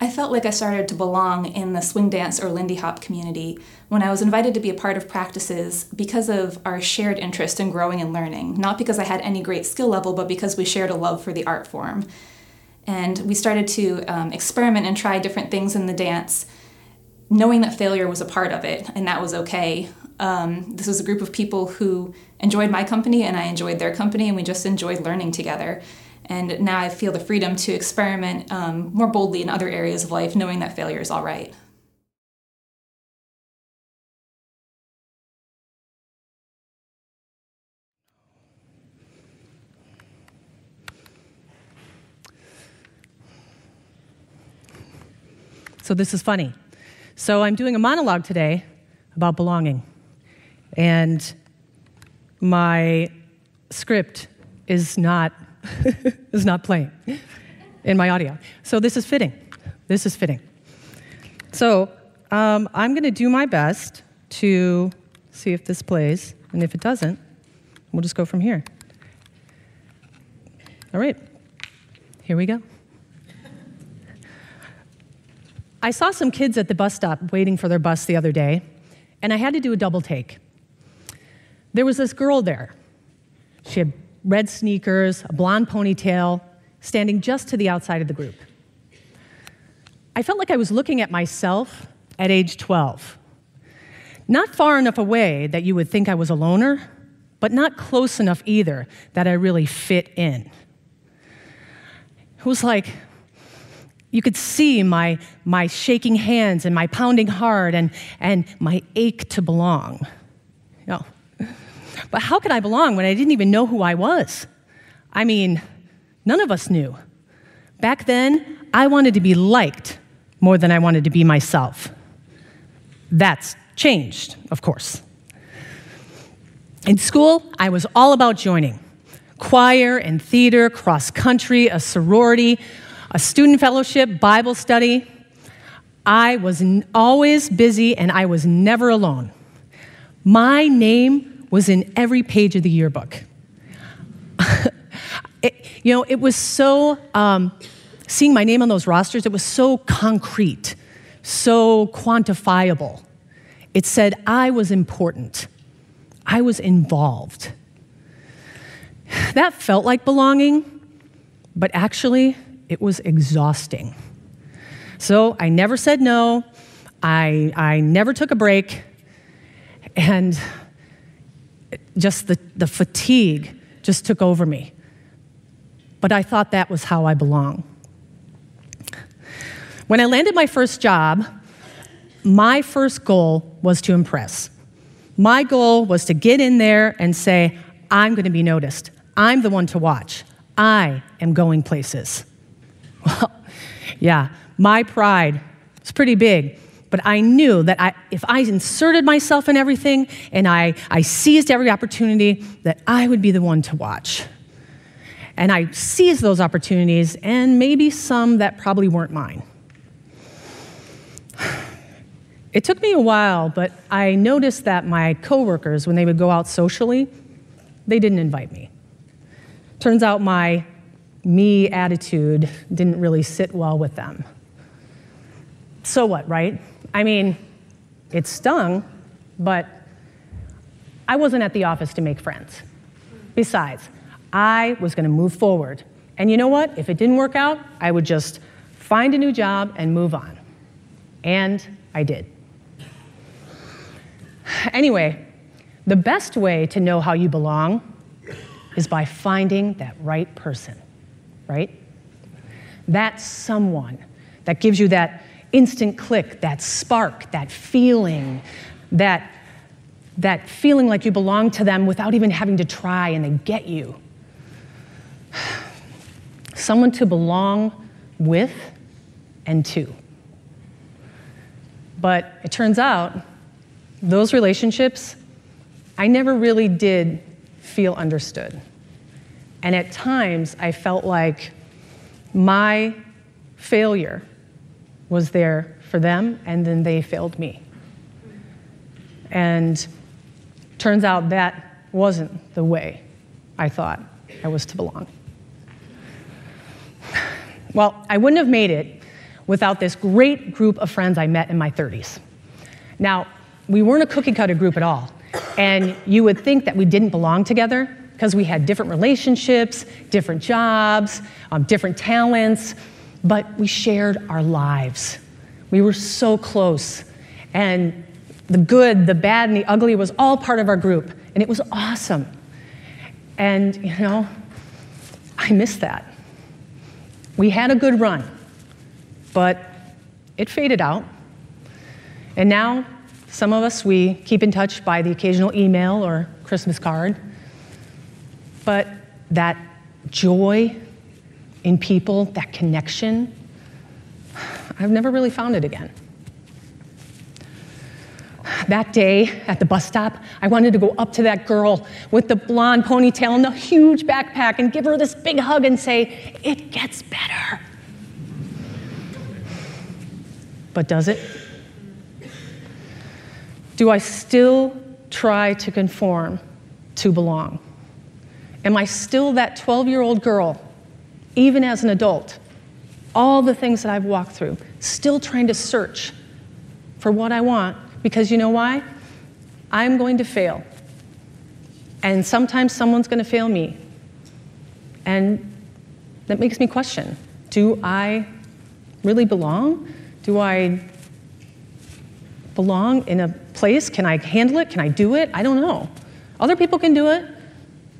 I felt like I started to belong in the swing dance or Lindy Hop community when I was invited to be a part of practices because of our shared interest in growing and learning, not because I had any great skill level, but because we shared a love for the art form. And we started to um, experiment and try different things in the dance, knowing that failure was a part of it and that was okay. Um, this was a group of people who enjoyed my company and I enjoyed their company, and we just enjoyed learning together. And now I feel the freedom to experiment um, more boldly in other areas of life, knowing that failure is all right. So, this is funny. So, I'm doing a monologue today about belonging. And my script is not is not playing in my audio. So this is fitting. This is fitting. So um, I'm going to do my best to see if this plays, and if it doesn't, we'll just go from here. All right, here we go. I saw some kids at the bus stop waiting for their bus the other day, and I had to do a double take. There was this girl there. She had red sneakers, a blonde ponytail, standing just to the outside of the group. I felt like I was looking at myself at age 12. Not far enough away that you would think I was a loner, but not close enough either that I really fit in. It was like you could see my, my shaking hands and my pounding heart and, and my ache to belong. You know, but how could I belong when I didn't even know who I was? I mean, none of us knew. Back then, I wanted to be liked more than I wanted to be myself. That's changed, of course. In school, I was all about joining choir and theater, cross country, a sorority, a student fellowship, Bible study. I was always busy and I was never alone. My name was in every page of the yearbook. it, you know, it was so, um, seeing my name on those rosters, it was so concrete, so quantifiable. It said I was important, I was involved. That felt like belonging, but actually, it was exhausting. So I never said no, I, I never took a break, and just the, the fatigue just took over me. But I thought that was how I belong. When I landed my first job, my first goal was to impress. My goal was to get in there and say, I'm going to be noticed. I'm the one to watch. I am going places. Well, yeah, my pride was pretty big. But I knew that I, if I inserted myself in everything and I, I seized every opportunity, that I would be the one to watch. And I seized those opportunities, and maybe some that probably weren't mine. It took me a while, but I noticed that my coworkers, when they would go out socially, they didn't invite me. Turns out my me attitude didn't really sit well with them. So what, right? I mean, it stung, but I wasn't at the office to make friends. Besides, I was going to move forward. And you know what? If it didn't work out, I would just find a new job and move on. And I did. Anyway, the best way to know how you belong is by finding that right person, right? That someone that gives you that instant click, that spark, that feeling, that, that feeling like you belong to them without even having to try and they get you. Someone to belong with and to. But it turns out those relationships, I never really did feel understood. And at times, I felt like my failure was there for them, and then they failed me. And turns out that wasn't the way I thought I was to belong. Well, I wouldn't have made it without this great group of friends I met in my 30s. Now, we weren't a cookie cutter group at all. And you would think that we didn't belong together because we had different relationships, different jobs, um, different talents, but we shared our lives. We were so close. And the good, the bad, and the ugly was all part of our group. And it was awesome. And, you know, I miss that. We had a good run, but it faded out. And now, some of us, we keep in touch by the occasional email or Christmas card. But that joy in people, that connection, I've never really found it again. That day at the bus stop, I wanted to go up to that girl with the blonde ponytail and the huge backpack and give her this big hug and say, It gets better. But does it? Do I still try to conform to belong? Am I still that 12 year old girl, even as an adult? All the things that I've walked through, still trying to search for what I want because you know why? I'm going to fail. And sometimes someone's going to fail me. And that makes me question do I really belong? Do I belong in a place? Can I handle it? Can I do it? I don't know. Other people can do it,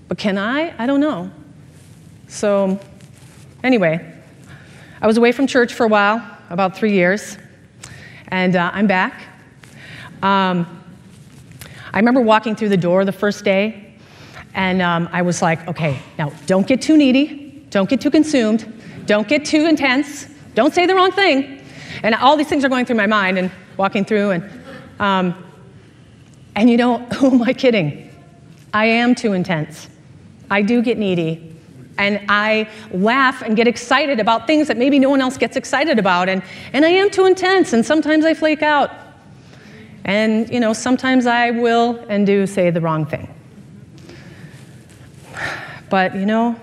but can I? I don't know. So, anyway, I was away from church for a while, about three years, and uh, I'm back. Um, I remember walking through the door the first day, and um, I was like, okay, now don't get too needy, don't get too consumed, don't get too intense, don't say the wrong thing. And all these things are going through my mind and walking through, and, um, and you know, who am I kidding? I am too intense. I do get needy. And I laugh and get excited about things that maybe no one else gets excited about. And, and I am too intense, and sometimes I flake out. And, you know, sometimes I will and do say the wrong thing. But, you know,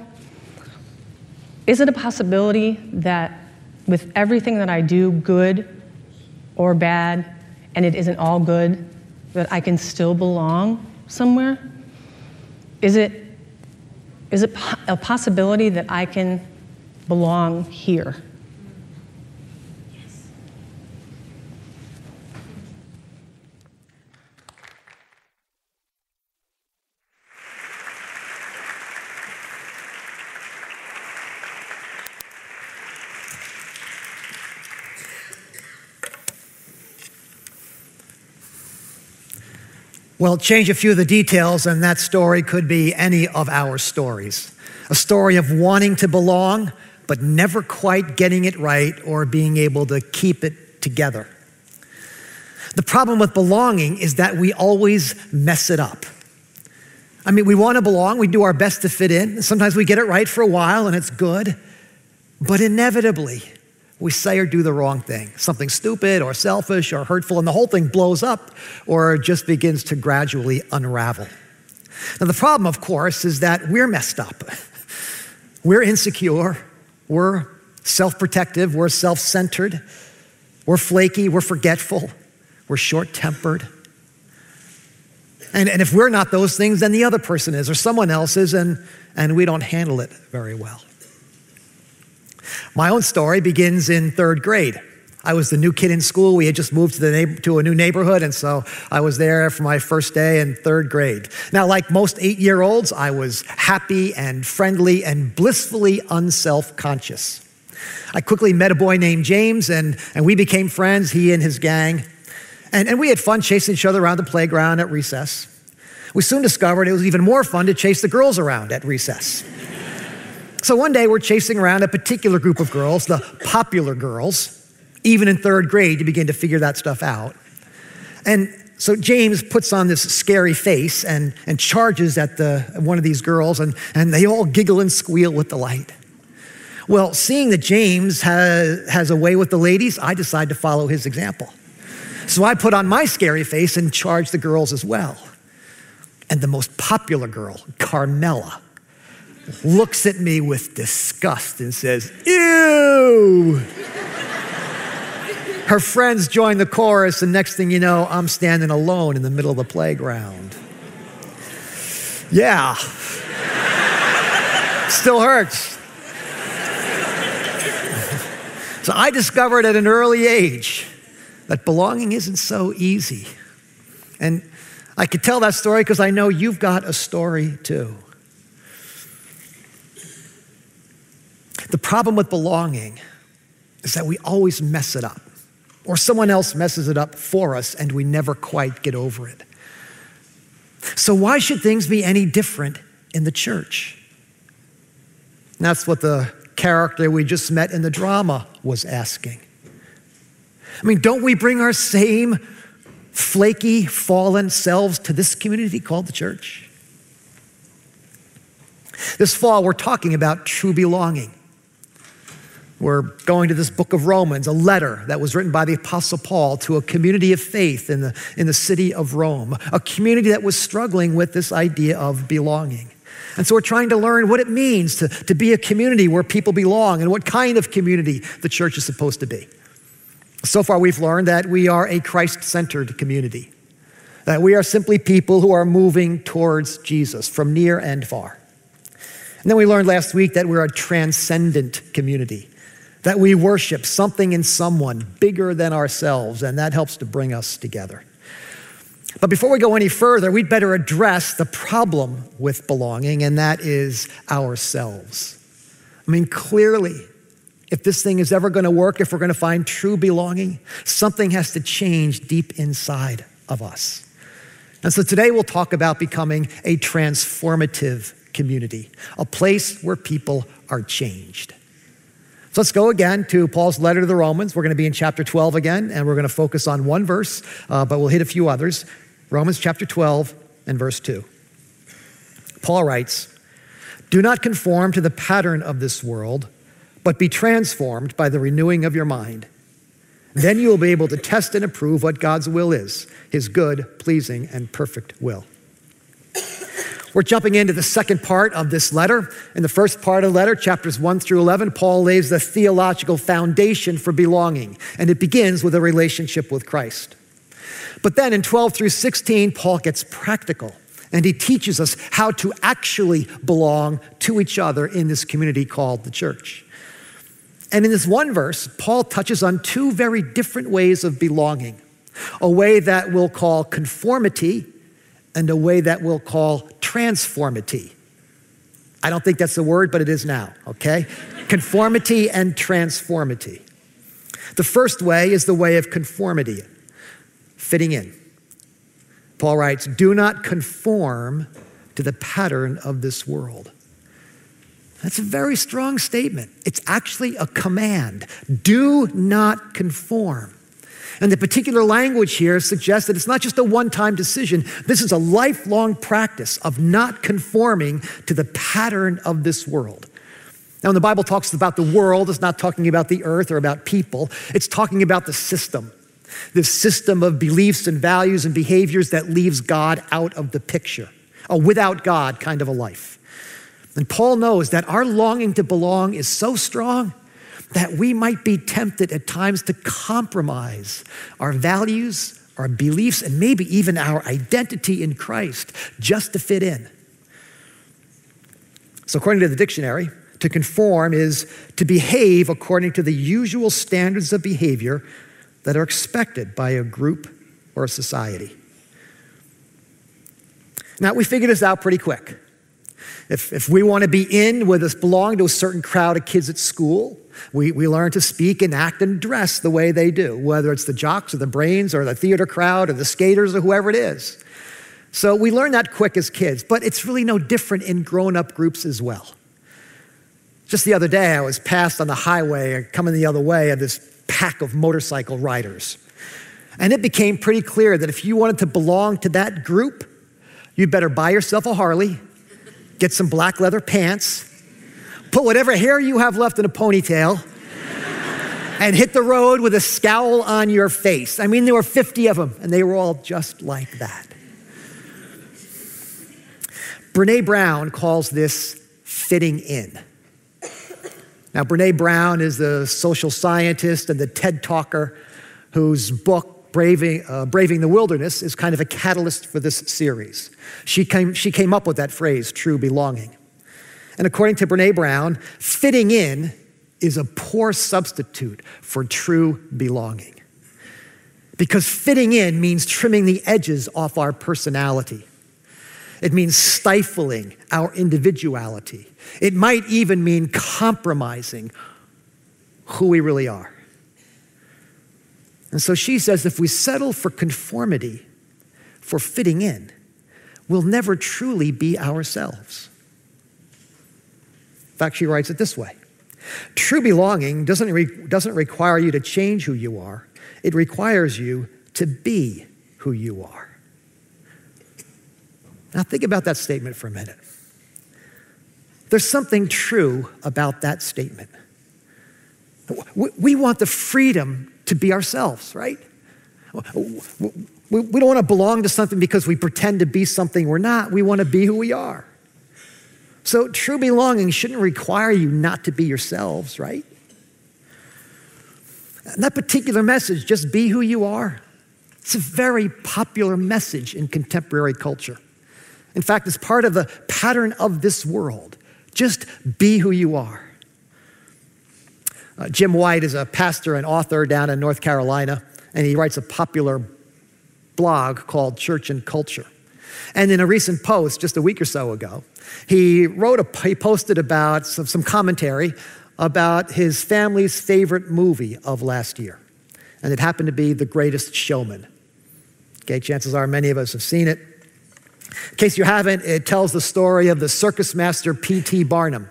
is it a possibility that with everything that I do, good or bad, and it isn't all good, that I can still belong somewhere? Is it, is it a possibility that I can belong here? Well, change a few of the details, and that story could be any of our stories. A story of wanting to belong, but never quite getting it right or being able to keep it together. The problem with belonging is that we always mess it up. I mean, we want to belong, we do our best to fit in. Sometimes we get it right for a while and it's good, but inevitably, we say or do the wrong thing, something stupid or selfish or hurtful, and the whole thing blows up or just begins to gradually unravel. Now, the problem, of course, is that we're messed up. We're insecure, we're self protective, we're self centered, we're flaky, we're forgetful, we're short tempered. And, and if we're not those things, then the other person is, or someone else is, and, and we don't handle it very well. My own story begins in third grade. I was the new kid in school. We had just moved to, the to a new neighborhood, and so I was there for my first day in third grade. Now, like most eight year olds, I was happy and friendly and blissfully unself conscious. I quickly met a boy named James, and, and we became friends, he and his gang. And, and we had fun chasing each other around the playground at recess. We soon discovered it was even more fun to chase the girls around at recess. So one day we're chasing around a particular group of girls, the popular girls. Even in third grade, you begin to figure that stuff out. And so James puts on this scary face and, and charges at the, one of these girls, and, and they all giggle and squeal with delight. Well, seeing that James has, has a way with the ladies, I decide to follow his example. So I put on my scary face and charge the girls as well. And the most popular girl, Carmela, looks at me with disgust and says, Ew. Her friends join the chorus, and next thing you know, I'm standing alone in the middle of the playground. Yeah. Still hurts. So I discovered at an early age that belonging isn't so easy. And I could tell that story because I know you've got a story too. The problem with belonging is that we always mess it up, or someone else messes it up for us, and we never quite get over it. So, why should things be any different in the church? That's what the character we just met in the drama was asking. I mean, don't we bring our same flaky, fallen selves to this community called the church? This fall, we're talking about true belonging. We're going to this book of Romans, a letter that was written by the Apostle Paul to a community of faith in the, in the city of Rome, a community that was struggling with this idea of belonging. And so we're trying to learn what it means to, to be a community where people belong and what kind of community the church is supposed to be. So far, we've learned that we are a Christ centered community, that we are simply people who are moving towards Jesus from near and far. And then we learned last week that we're a transcendent community, that we worship something in someone bigger than ourselves, and that helps to bring us together. But before we go any further, we'd better address the problem with belonging, and that is ourselves. I mean, clearly, if this thing is ever going to work, if we're going to find true belonging, something has to change deep inside of us. And so today we'll talk about becoming a transformative community, a place where people are changed. So let's go again to Paul's letter to the Romans. We're going to be in chapter 12 again, and we're going to focus on one verse, uh, but we'll hit a few others. Romans chapter 12 and verse 2. Paul writes, Do not conform to the pattern of this world, but be transformed by the renewing of your mind. Then you will be able to test and approve what God's will is, his good, pleasing, and perfect will. We're jumping into the second part of this letter. In the first part of the letter, chapters 1 through 11, Paul lays the theological foundation for belonging, and it begins with a relationship with Christ. But then in 12 through 16, Paul gets practical and he teaches us how to actually belong to each other in this community called the church. And in this one verse, Paul touches on two very different ways of belonging a way that we'll call conformity and a way that we'll call transformity. I don't think that's the word, but it is now, okay? conformity and transformity. The first way is the way of conformity, fitting in. Paul writes, Do not conform to the pattern of this world. That's a very strong statement. It's actually a command. Do not conform. And the particular language here suggests that it's not just a one time decision, this is a lifelong practice of not conforming to the pattern of this world. Now, when the Bible talks about the world, it's not talking about the earth or about people, it's talking about the system. This system of beliefs and values and behaviors that leaves God out of the picture, a without God kind of a life. And Paul knows that our longing to belong is so strong that we might be tempted at times to compromise our values, our beliefs, and maybe even our identity in Christ just to fit in. So, according to the dictionary, to conform is to behave according to the usual standards of behavior that are expected by a group or a society. Now, we figured this out pretty quick. If, if we want to be in with us, belong to a certain crowd of kids at school, we, we learn to speak and act and dress the way they do, whether it's the jocks or the brains or the theater crowd or the skaters or whoever it is. So we learn that quick as kids, but it's really no different in grown up groups as well. Just the other day, I was passed on the highway coming the other way of this pack of motorcycle riders. And it became pretty clear that if you wanted to belong to that group, you'd better buy yourself a Harley get some black leather pants, put whatever hair you have left in a ponytail, and hit the road with a scowl on your face. I mean, there were 50 of them, and they were all just like that. Brene Brown calls this fitting in. Now, Brene Brown is the social scientist and the TED talker whose book, Braving, uh, Braving the Wilderness, is kind of a catalyst for this series. She came, she came up with that phrase, true belonging. And according to Brene Brown, fitting in is a poor substitute for true belonging. Because fitting in means trimming the edges off our personality. It means stifling our individuality. It might even mean compromising who we really are. And so she says if we settle for conformity, for fitting in, we'll never truly be ourselves. In fact, she writes it this way True belonging doesn't, re- doesn't require you to change who you are, it requires you to be who you are. Now, think about that statement for a minute. There's something true about that statement. We want the freedom to be ourselves, right? We don't want to belong to something because we pretend to be something we're not. We want to be who we are. So, true belonging shouldn't require you not to be yourselves, right? And that particular message, just be who you are, it's a very popular message in contemporary culture. In fact, it's part of the pattern of this world. Just be who you are. Uh, Jim White is a pastor and author down in North Carolina, and he writes a popular blog called Church and Culture. And in a recent post, just a week or so ago, he wrote a, he posted about some, some commentary about his family's favorite movie of last year. And it happened to be The Greatest Showman. Okay, chances are many of us have seen it. In case you haven't, it tells the story of the circus master P.T. Barnum,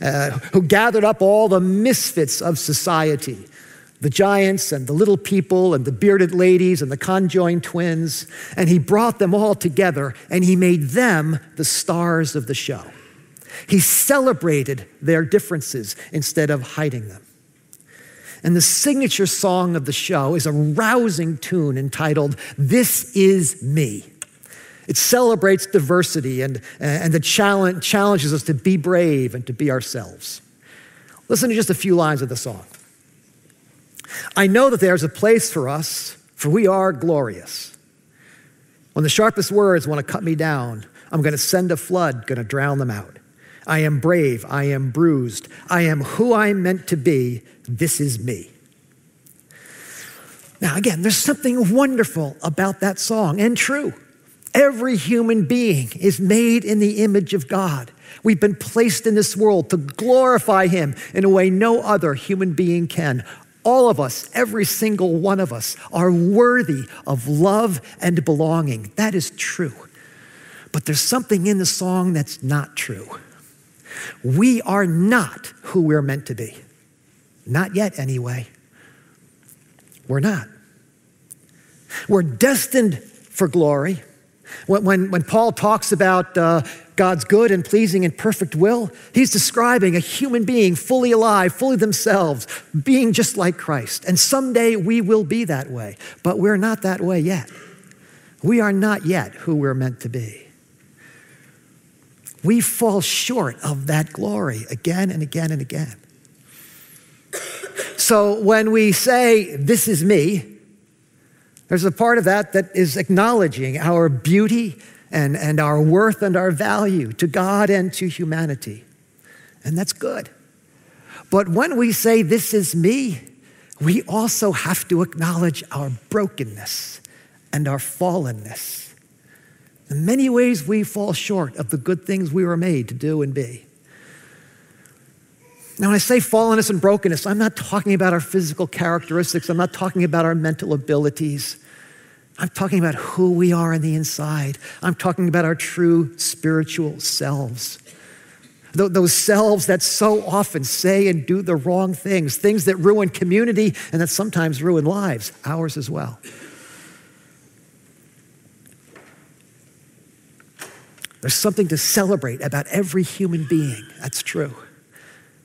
uh, who gathered up all the misfits of society the giants and the little people and the bearded ladies and the conjoined twins, and he brought them all together and he made them the stars of the show. He celebrated their differences instead of hiding them. And the signature song of the show is a rousing tune entitled, This Is Me. It celebrates diversity and, and the challenge, challenges us to be brave and to be ourselves. Listen to just a few lines of the song. I know that there's a place for us, for we are glorious. When the sharpest words want to cut me down, I'm going to send a flood, going to drown them out. I am brave, I am bruised, I am who I'm meant to be. This is me. Now, again, there's something wonderful about that song and true. Every human being is made in the image of God. We've been placed in this world to glorify Him in a way no other human being can. All of us, every single one of us, are worthy of love and belonging. That is true. But there's something in the song that's not true. We are not who we're meant to be. Not yet, anyway. We're not. We're destined for glory. When, when, when Paul talks about uh, God's good and pleasing and perfect will, he's describing a human being fully alive, fully themselves, being just like Christ. And someday we will be that way, but we're not that way yet. We are not yet who we're meant to be. We fall short of that glory again and again and again. So when we say, This is me, there's a part of that that is acknowledging our beauty and, and our worth and our value to God and to humanity. And that's good. But when we say, This is me, we also have to acknowledge our brokenness and our fallenness. In many ways, we fall short of the good things we were made to do and be. Now, when I say fallenness and brokenness, I'm not talking about our physical characteristics. I'm not talking about our mental abilities. I'm talking about who we are on the inside. I'm talking about our true spiritual selves. Those selves that so often say and do the wrong things, things that ruin community and that sometimes ruin lives, ours as well. There's something to celebrate about every human being. That's true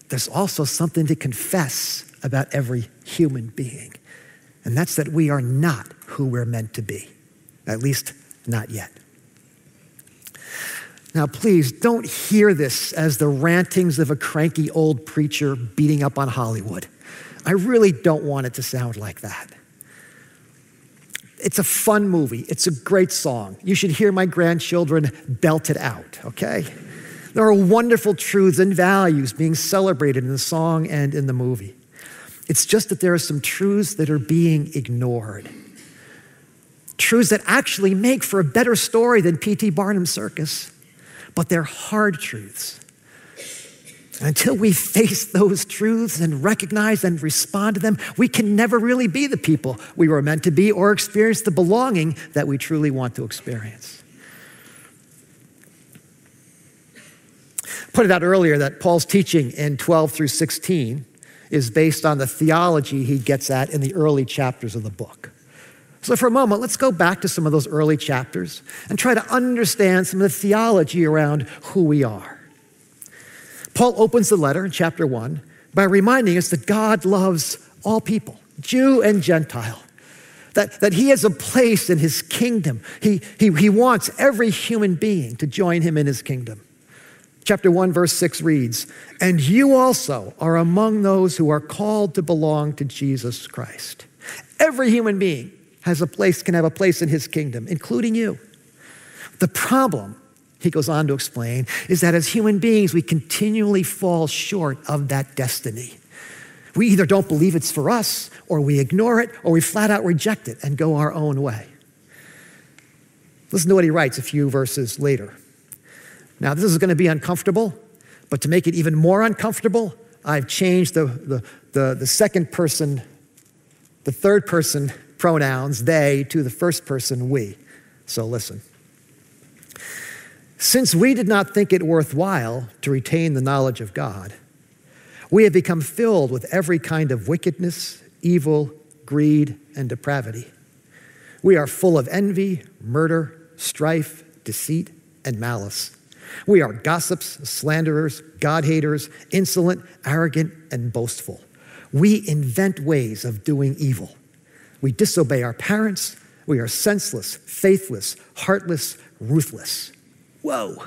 there's also something to confess about every human being, and that's that we are not who we're meant to be, at least not yet. Now, please don't hear this as the rantings of a cranky old preacher beating up on Hollywood. I really don't want it to sound like that. It's a fun movie. It's a great song. You should hear my grandchildren belt it out, okay? There are wonderful truths and values being celebrated in the song and in the movie. It's just that there are some truths that are being ignored. Truths that actually make for a better story than P.T. Barnum's circus, but they're hard truths. Until we face those truths and recognize and respond to them, we can never really be the people we were meant to be or experience the belonging that we truly want to experience. Pointed out earlier that Paul's teaching in 12 through 16 is based on the theology he gets at in the early chapters of the book. So, for a moment, let's go back to some of those early chapters and try to understand some of the theology around who we are. Paul opens the letter in chapter 1 by reminding us that God loves all people, Jew and Gentile, that, that he has a place in his kingdom. He, he, he wants every human being to join him in his kingdom. Chapter 1, verse 6 reads, And you also are among those who are called to belong to Jesus Christ. Every human being has a place, can have a place in his kingdom, including you. The problem, he goes on to explain, is that as human beings, we continually fall short of that destiny. We either don't believe it's for us, or we ignore it, or we flat out reject it and go our own way. Listen to what he writes a few verses later. Now, this is going to be uncomfortable, but to make it even more uncomfortable, I've changed the, the, the, the second person, the third person pronouns, they, to the first person, we. So listen. Since we did not think it worthwhile to retain the knowledge of God, we have become filled with every kind of wickedness, evil, greed, and depravity. We are full of envy, murder, strife, deceit, and malice. We are gossips, slanderers, God haters, insolent, arrogant, and boastful. We invent ways of doing evil. We disobey our parents. We are senseless, faithless, heartless, ruthless. Whoa.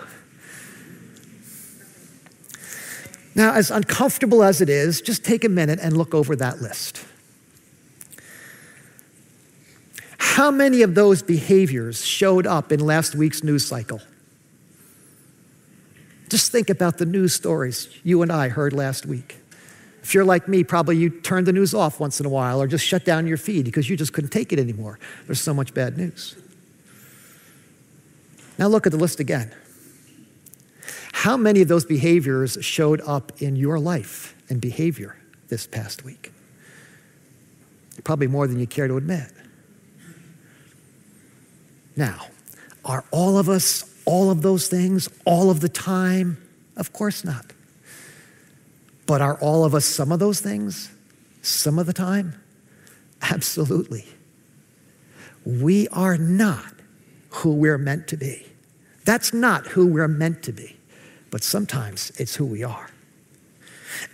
Now, as uncomfortable as it is, just take a minute and look over that list. How many of those behaviors showed up in last week's news cycle? Just think about the news stories you and I heard last week. If you're like me, probably you turned the news off once in a while or just shut down your feed because you just couldn't take it anymore. There's so much bad news. Now look at the list again. How many of those behaviors showed up in your life and behavior this past week? Probably more than you care to admit. Now, are all of us all of those things all of the time? Of course not. But are all of us some of those things some of the time? Absolutely. We are not who we're meant to be. That's not who we're meant to be, but sometimes it's who we are.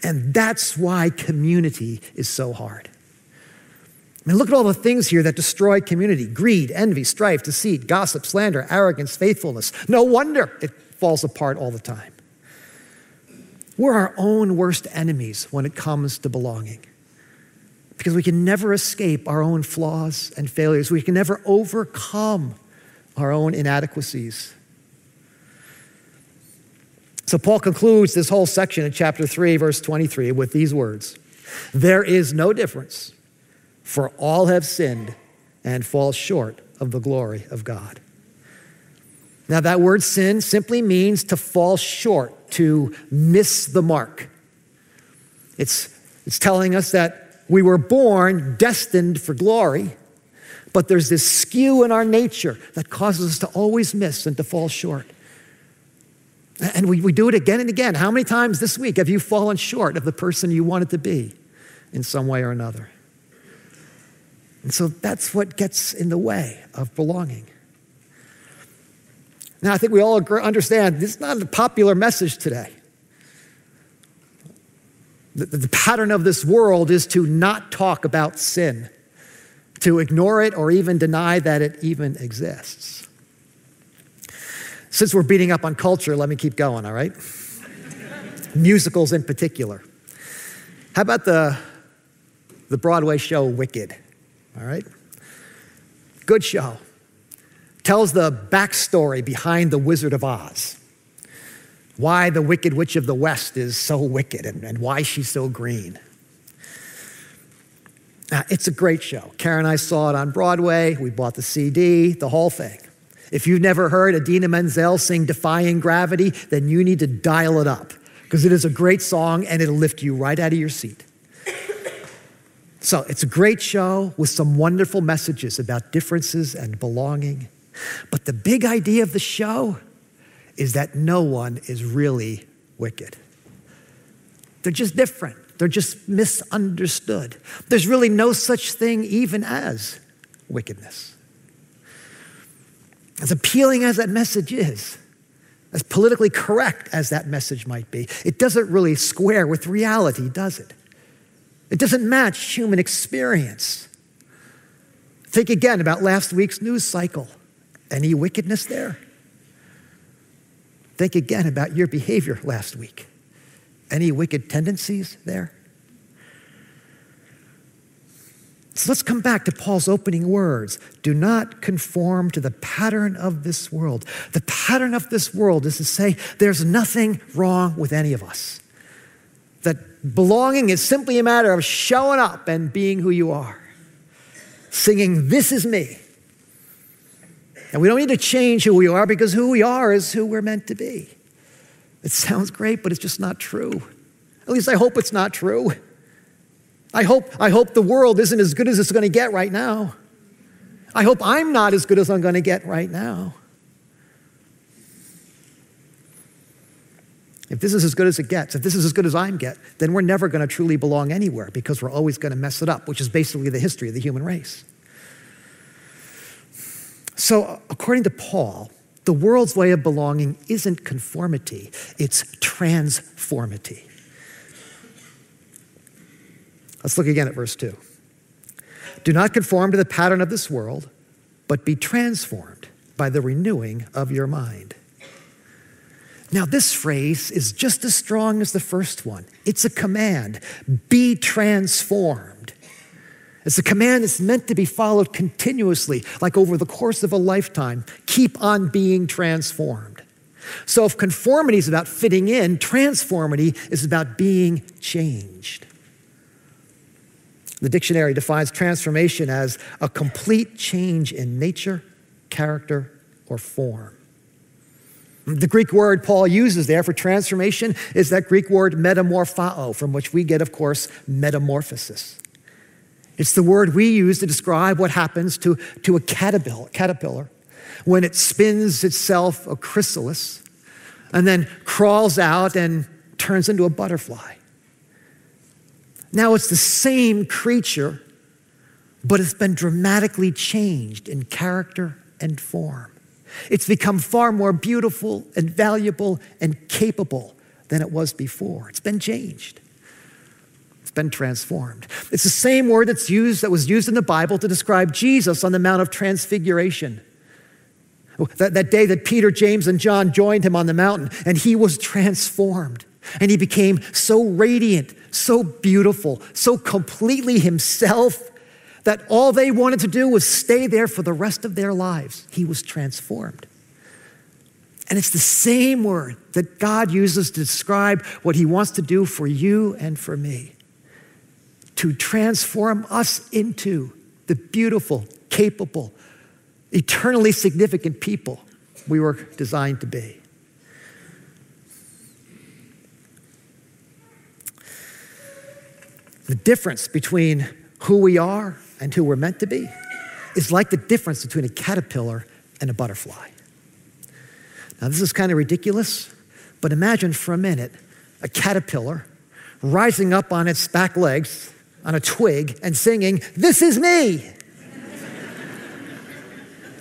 And that's why community is so hard. I mean, look at all the things here that destroy community greed, envy, strife, deceit, gossip, slander, arrogance, faithfulness. No wonder it falls apart all the time. We're our own worst enemies when it comes to belonging because we can never escape our own flaws and failures. We can never overcome our own inadequacies. So, Paul concludes this whole section in chapter 3, verse 23, with these words There is no difference for all have sinned and fall short of the glory of God. Now, that word sin simply means to fall short, to miss the mark. It's, it's telling us that we were born destined for glory, but there's this skew in our nature that causes us to always miss and to fall short. And we, we do it again and again. How many times this week have you fallen short of the person you wanted to be in some way or another? And so that's what gets in the way of belonging. Now, I think we all understand this is not a popular message today. The, the, pattern of this world is to not talk about sin, to ignore it or even deny that it even exists. Since we're beating up on culture, let me keep going, all right? Musicals in particular. How about the, the Broadway show Wicked? All right? Good show. Tells the backstory behind the Wizard of Oz. Why the Wicked Witch of the West is so wicked and, and why she's so green. Uh, it's a great show. Karen and I saw it on Broadway. We bought the CD, the whole thing. If you've never heard Idina Menzel sing Defying Gravity, then you need to dial it up because it is a great song and it'll lift you right out of your seat. So it's a great show with some wonderful messages about differences and belonging. But the big idea of the show is that no one is really wicked. They're just different. They're just misunderstood. There's really no such thing even as wickedness. As appealing as that message is, as politically correct as that message might be, it doesn't really square with reality, does it? It doesn't match human experience. Think again about last week's news cycle. Any wickedness there? Think again about your behavior last week. Any wicked tendencies there? So let's come back to Paul's opening words. Do not conform to the pattern of this world. The pattern of this world is to say there's nothing wrong with any of us. That belonging is simply a matter of showing up and being who you are, singing, This is me. And we don't need to change who we are because who we are is who we're meant to be. It sounds great, but it's just not true. At least I hope it's not true. I hope, I hope the world isn't as good as it's going to get right now. I hope I'm not as good as I'm going to get right now. If this is as good as it gets, if this is as good as I'm get, then we're never going to truly belong anywhere because we're always going to mess it up, which is basically the history of the human race. So, according to Paul, the world's way of belonging isn't conformity, it's transformity. Let's look again at verse 2. Do not conform to the pattern of this world, but be transformed by the renewing of your mind. Now, this phrase is just as strong as the first one. It's a command be transformed. It's a command that's meant to be followed continuously, like over the course of a lifetime. Keep on being transformed. So, if conformity is about fitting in, transformity is about being changed. The dictionary defines transformation as a complete change in nature, character, or form. The Greek word Paul uses there for transformation is that Greek word metamorphao, from which we get, of course, metamorphosis. It's the word we use to describe what happens to, to a caterpillar, caterpillar when it spins itself a chrysalis and then crawls out and turns into a butterfly. Now it's the same creature, but it's been dramatically changed in character and form. It's become far more beautiful and valuable and capable than it was before. It's been changed. Been transformed. It's the same word that's used that was used in the Bible to describe Jesus on the Mount of Transfiguration. That, that day that Peter, James, and John joined him on the mountain, and he was transformed. And he became so radiant, so beautiful, so completely himself that all they wanted to do was stay there for the rest of their lives. He was transformed. And it's the same word that God uses to describe what he wants to do for you and for me to transform us into the beautiful, capable, eternally significant people we were designed to be. The difference between who we are and who we're meant to be is like the difference between a caterpillar and a butterfly. Now, this is kind of ridiculous, but imagine for a minute a caterpillar rising up on its back legs on a twig and singing, This is me.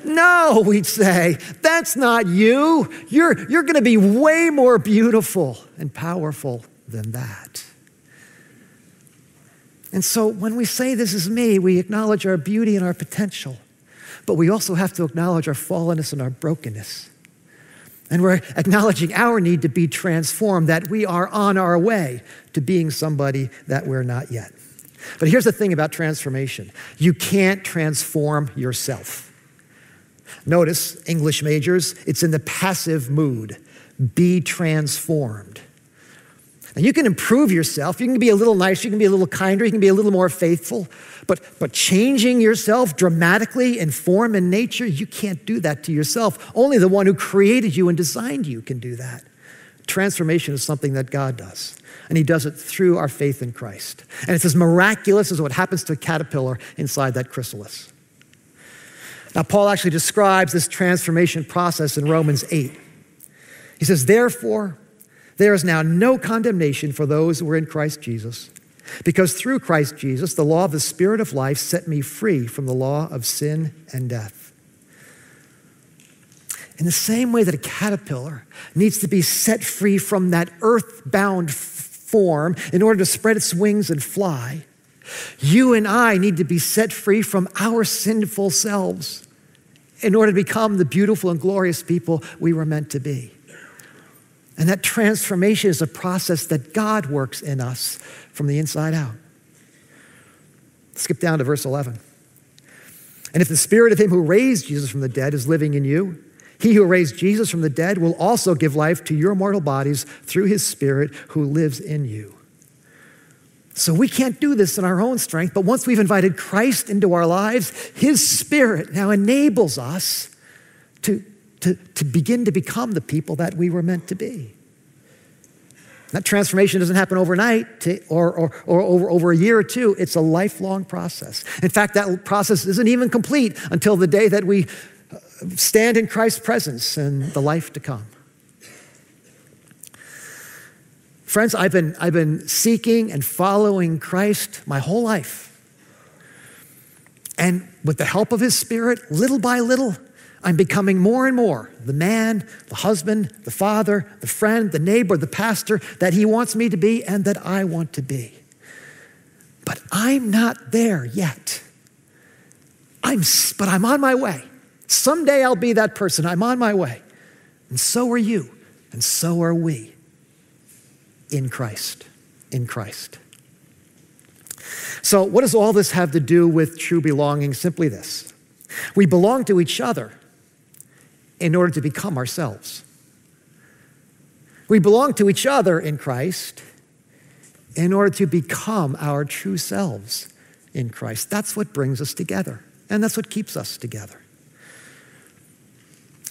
no, we'd say, that's not you. You're, you're going to be way more beautiful and powerful than that. And so when we say this is me, we acknowledge our beauty and our potential, but we also have to acknowledge our fallenness and our brokenness. And we're acknowledging our need to be transformed, that we are on our way to being somebody that we're not yet. But here's the thing about transformation you can't transform yourself. Notice, English majors, it's in the passive mood. Be transformed. And you can improve yourself. You can be a little nicer. You can be a little kinder. You can be a little more faithful. But, but changing yourself dramatically in form and nature, you can't do that to yourself. Only the one who created you and designed you can do that. Transformation is something that God does. And He does it through our faith in Christ. And it's as miraculous as what happens to a caterpillar inside that chrysalis. Now, Paul actually describes this transformation process in Romans 8. He says, Therefore, there is now no condemnation for those who are in Christ Jesus, because through Christ Jesus, the law of the Spirit of life set me free from the law of sin and death. In the same way that a caterpillar needs to be set free from that earthbound form in order to spread its wings and fly, you and I need to be set free from our sinful selves in order to become the beautiful and glorious people we were meant to be. And that transformation is a process that God works in us from the inside out. Skip down to verse 11. And if the spirit of him who raised Jesus from the dead is living in you, he who raised Jesus from the dead will also give life to your mortal bodies through his spirit who lives in you. So we can't do this in our own strength, but once we've invited Christ into our lives, his spirit now enables us to to, to begin to become the people that we were meant to be. That transformation doesn't happen overnight to, or, or, or over, over a year or two. It's a lifelong process. In fact, that process isn't even complete until the day that we stand in Christ's presence and the life to come. Friends, I've been, I've been seeking and following Christ my whole life. And with the help of His Spirit, little by little, I'm becoming more and more the man, the husband, the father, the friend, the neighbor, the pastor that he wants me to be and that I want to be. But I'm not there yet. I'm, but I'm on my way. Someday I'll be that person. I'm on my way. And so are you, and so are we in Christ. In Christ. So, what does all this have to do with true belonging? Simply this we belong to each other in order to become ourselves. We belong to each other in Christ in order to become our true selves in Christ. That's what brings us together, and that's what keeps us together.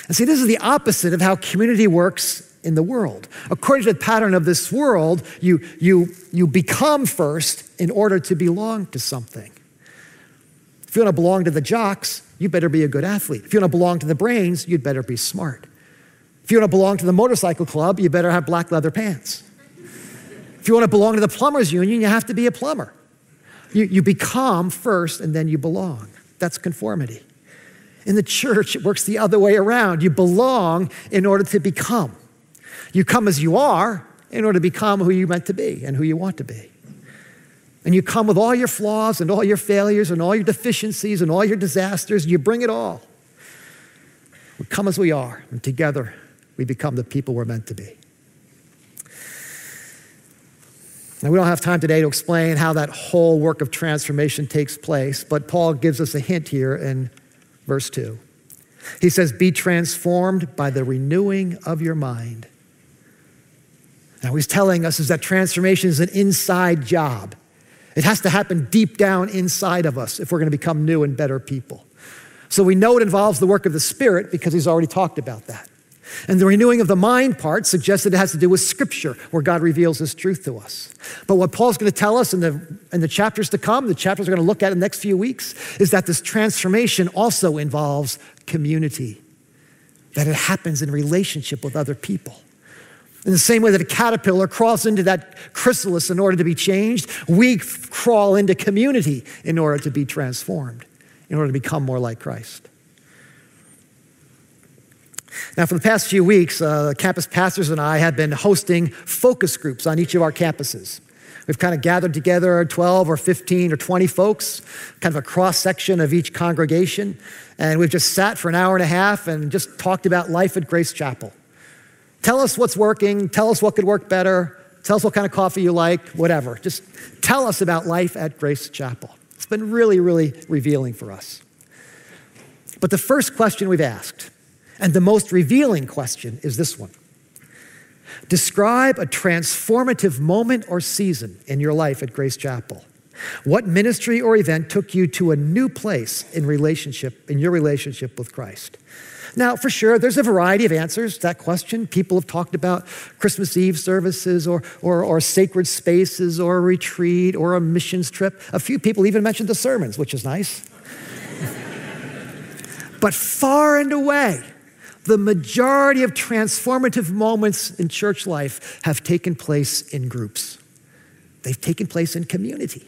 And see, this is the opposite of how community works in the world. According to the pattern of this world, you, you, you become first in order to belong to something. If you want to belong to the jocks, you better be a good athlete. If you want to belong to the brains, you'd better be smart. If you want to belong to the motorcycle club, you better have black leather pants. If you want to belong to the plumbers union, you have to be a plumber. You, you become first and then you belong. That's conformity. In the church, it works the other way around. You belong in order to become. You come as you are in order to become who you meant to be and who you want to be and you come with all your flaws and all your failures and all your deficiencies and all your disasters, you bring it all. We come as we are, and together we become the people we're meant to be. Now, we don't have time today to explain how that whole work of transformation takes place, but Paul gives us a hint here in verse 2. He says, Be transformed by the renewing of your mind. Now, he's telling us is that transformation is an inside job. It has to happen deep down inside of us if we're going to become new and better people. So we know it involves the work of the Spirit because he's already talked about that. And the renewing of the mind part suggests that it has to do with Scripture, where God reveals His truth to us. But what Paul's going to tell us in the, in the chapters to come, the chapters we're going to look at in the next few weeks, is that this transformation also involves community, that it happens in relationship with other people. In the same way that a caterpillar crawls into that chrysalis in order to be changed, we crawl into community in order to be transformed, in order to become more like Christ. Now, for the past few weeks, uh, campus pastors and I have been hosting focus groups on each of our campuses. We've kind of gathered together 12 or 15 or 20 folks, kind of a cross section of each congregation, and we've just sat for an hour and a half and just talked about life at Grace Chapel. Tell us what's working. Tell us what could work better. Tell us what kind of coffee you like, whatever. Just tell us about life at Grace Chapel. It's been really, really revealing for us. But the first question we've asked, and the most revealing question, is this one Describe a transformative moment or season in your life at Grace Chapel. What ministry or event took you to a new place in relationship in your relationship with Christ? Now, for sure, there's a variety of answers to that question. People have talked about Christmas Eve services or, or, or sacred spaces or a retreat or a missions trip. A few people even mentioned the sermons, which is nice. but far and away, the majority of transformative moments in church life have taken place in groups. They've taken place in community.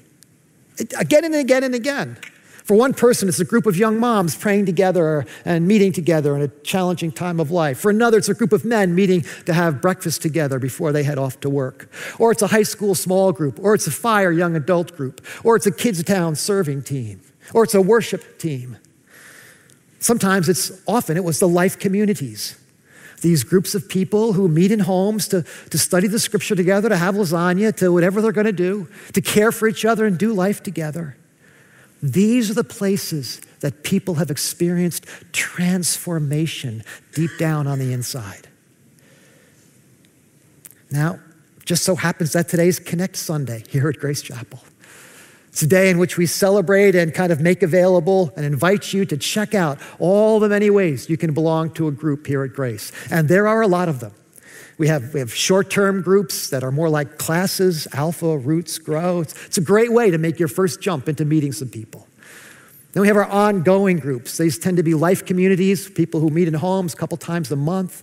Again and again and again. For one person, it's a group of young moms praying together and meeting together in a challenging time of life. For another, it's a group of men meeting to have breakfast together before they head off to work. Or it's a high school small group. Or it's a fire young adult group. Or it's a kids' town serving team. Or it's a worship team. Sometimes it's often it was the life communities. These groups of people who meet in homes to, to study the scripture together, to have lasagna, to whatever they're going to do, to care for each other and do life together. These are the places that people have experienced transformation deep down on the inside. Now, just so happens that today's Connect Sunday here at Grace Chapel. It's a day in which we celebrate and kind of make available and invite you to check out all the many ways you can belong to a group here at Grace. And there are a lot of them. We have, we have short term groups that are more like classes, Alpha, Roots, Grow. It's, it's a great way to make your first jump into meeting some people. Then we have our ongoing groups. These tend to be life communities, people who meet in homes a couple times a month,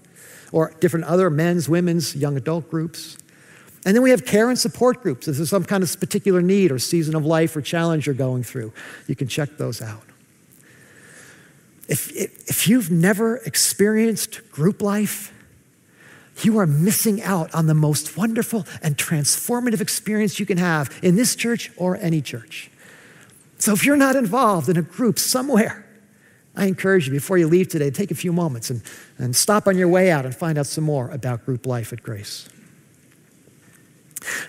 or different other men's, women's, young adult groups. And then we have care and support groups. If there's some kind of particular need or season of life or challenge you're going through, you can check those out. If, if you've never experienced group life, you are missing out on the most wonderful and transformative experience you can have in this church or any church. So if you're not involved in a group somewhere, I encourage you before you leave today, take a few moments and, and stop on your way out and find out some more about group life at Grace.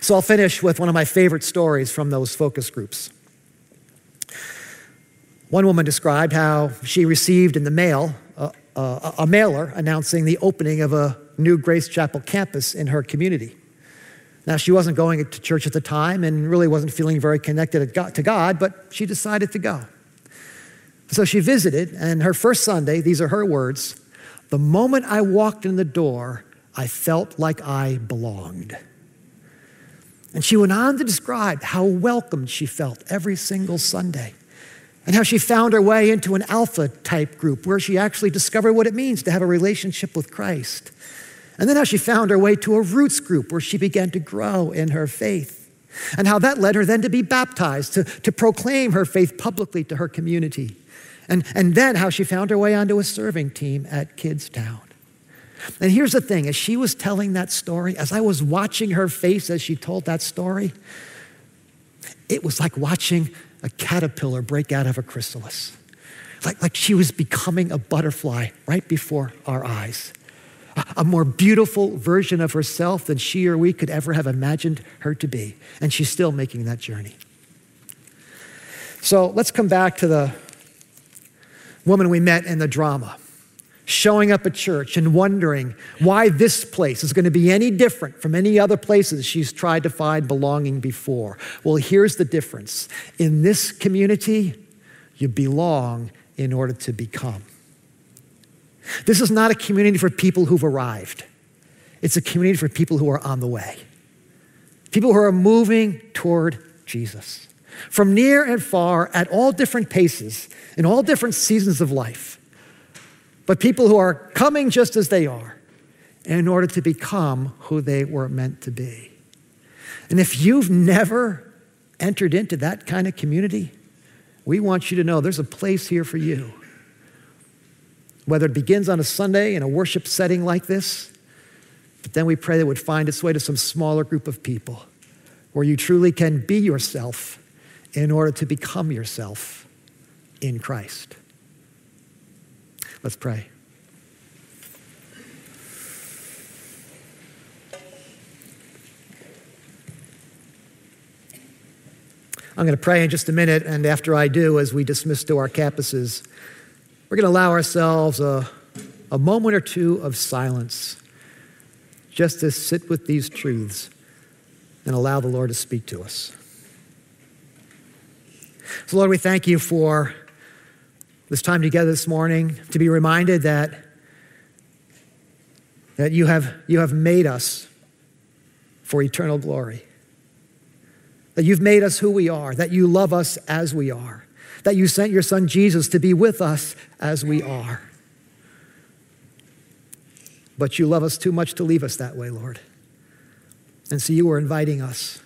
So I'll finish with one of my favorite stories from those focus groups. One woman described how she received in the mail a, a, a mailer announcing the opening of a new Grace Chapel campus in her community. Now, she wasn't going to church at the time and really wasn't feeling very connected to God, but she decided to go. So she visited, and her first Sunday, these are her words the moment I walked in the door, I felt like I belonged. And she went on to describe how welcomed she felt every single Sunday and how she found her way into an alpha type group where she actually discovered what it means to have a relationship with Christ. And then how she found her way to a roots group where she began to grow in her faith. And how that led her then to be baptized, to, to proclaim her faith publicly to her community. And, and then how she found her way onto a serving team at Kids Town. And here's the thing as she was telling that story, as I was watching her face as she told that story, it was like watching a caterpillar break out of a chrysalis. Like, like she was becoming a butterfly right before our eyes. A, a more beautiful version of herself than she or we could ever have imagined her to be. And she's still making that journey. So let's come back to the woman we met in the drama showing up at church and wondering why this place is going to be any different from any other places she's tried to find belonging before. Well, here's the difference in this community, you belong in order to become. This is not a community for people who've arrived, it's a community for people who are on the way, people who are moving toward Jesus. From near and far, at all different paces, in all different seasons of life but people who are coming just as they are in order to become who they were meant to be. And if you've never entered into that kind of community, we want you to know there's a place here for you. Whether it begins on a Sunday in a worship setting like this, but then we pray that it would find its way to some smaller group of people where you truly can be yourself in order to become yourself in Christ. Let's pray. I'm going to pray in just a minute, and after I do, as we dismiss to our campuses, we're going to allow ourselves a, a moment or two of silence just to sit with these truths and allow the Lord to speak to us. So, Lord, we thank you for this time together this morning to be reminded that, that you, have, you have made us for eternal glory. That you've made us who we are, that you love us as we are, that you sent your son Jesus to be with us as we are. But you love us too much to leave us that way, Lord. And so you are inviting us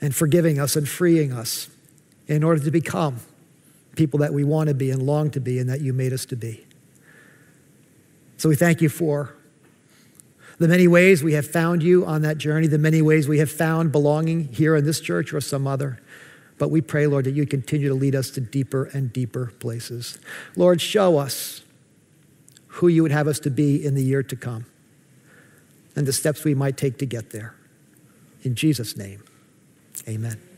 and forgiving us and freeing us in order to become people that we want to be and long to be and that you made us to be. So we thank you for the many ways we have found you on that journey, the many ways we have found belonging here in this church or some other. But we pray, Lord, that you continue to lead us to deeper and deeper places. Lord, show us who you would have us to be in the year to come and the steps we might take to get there. In Jesus' name, amen.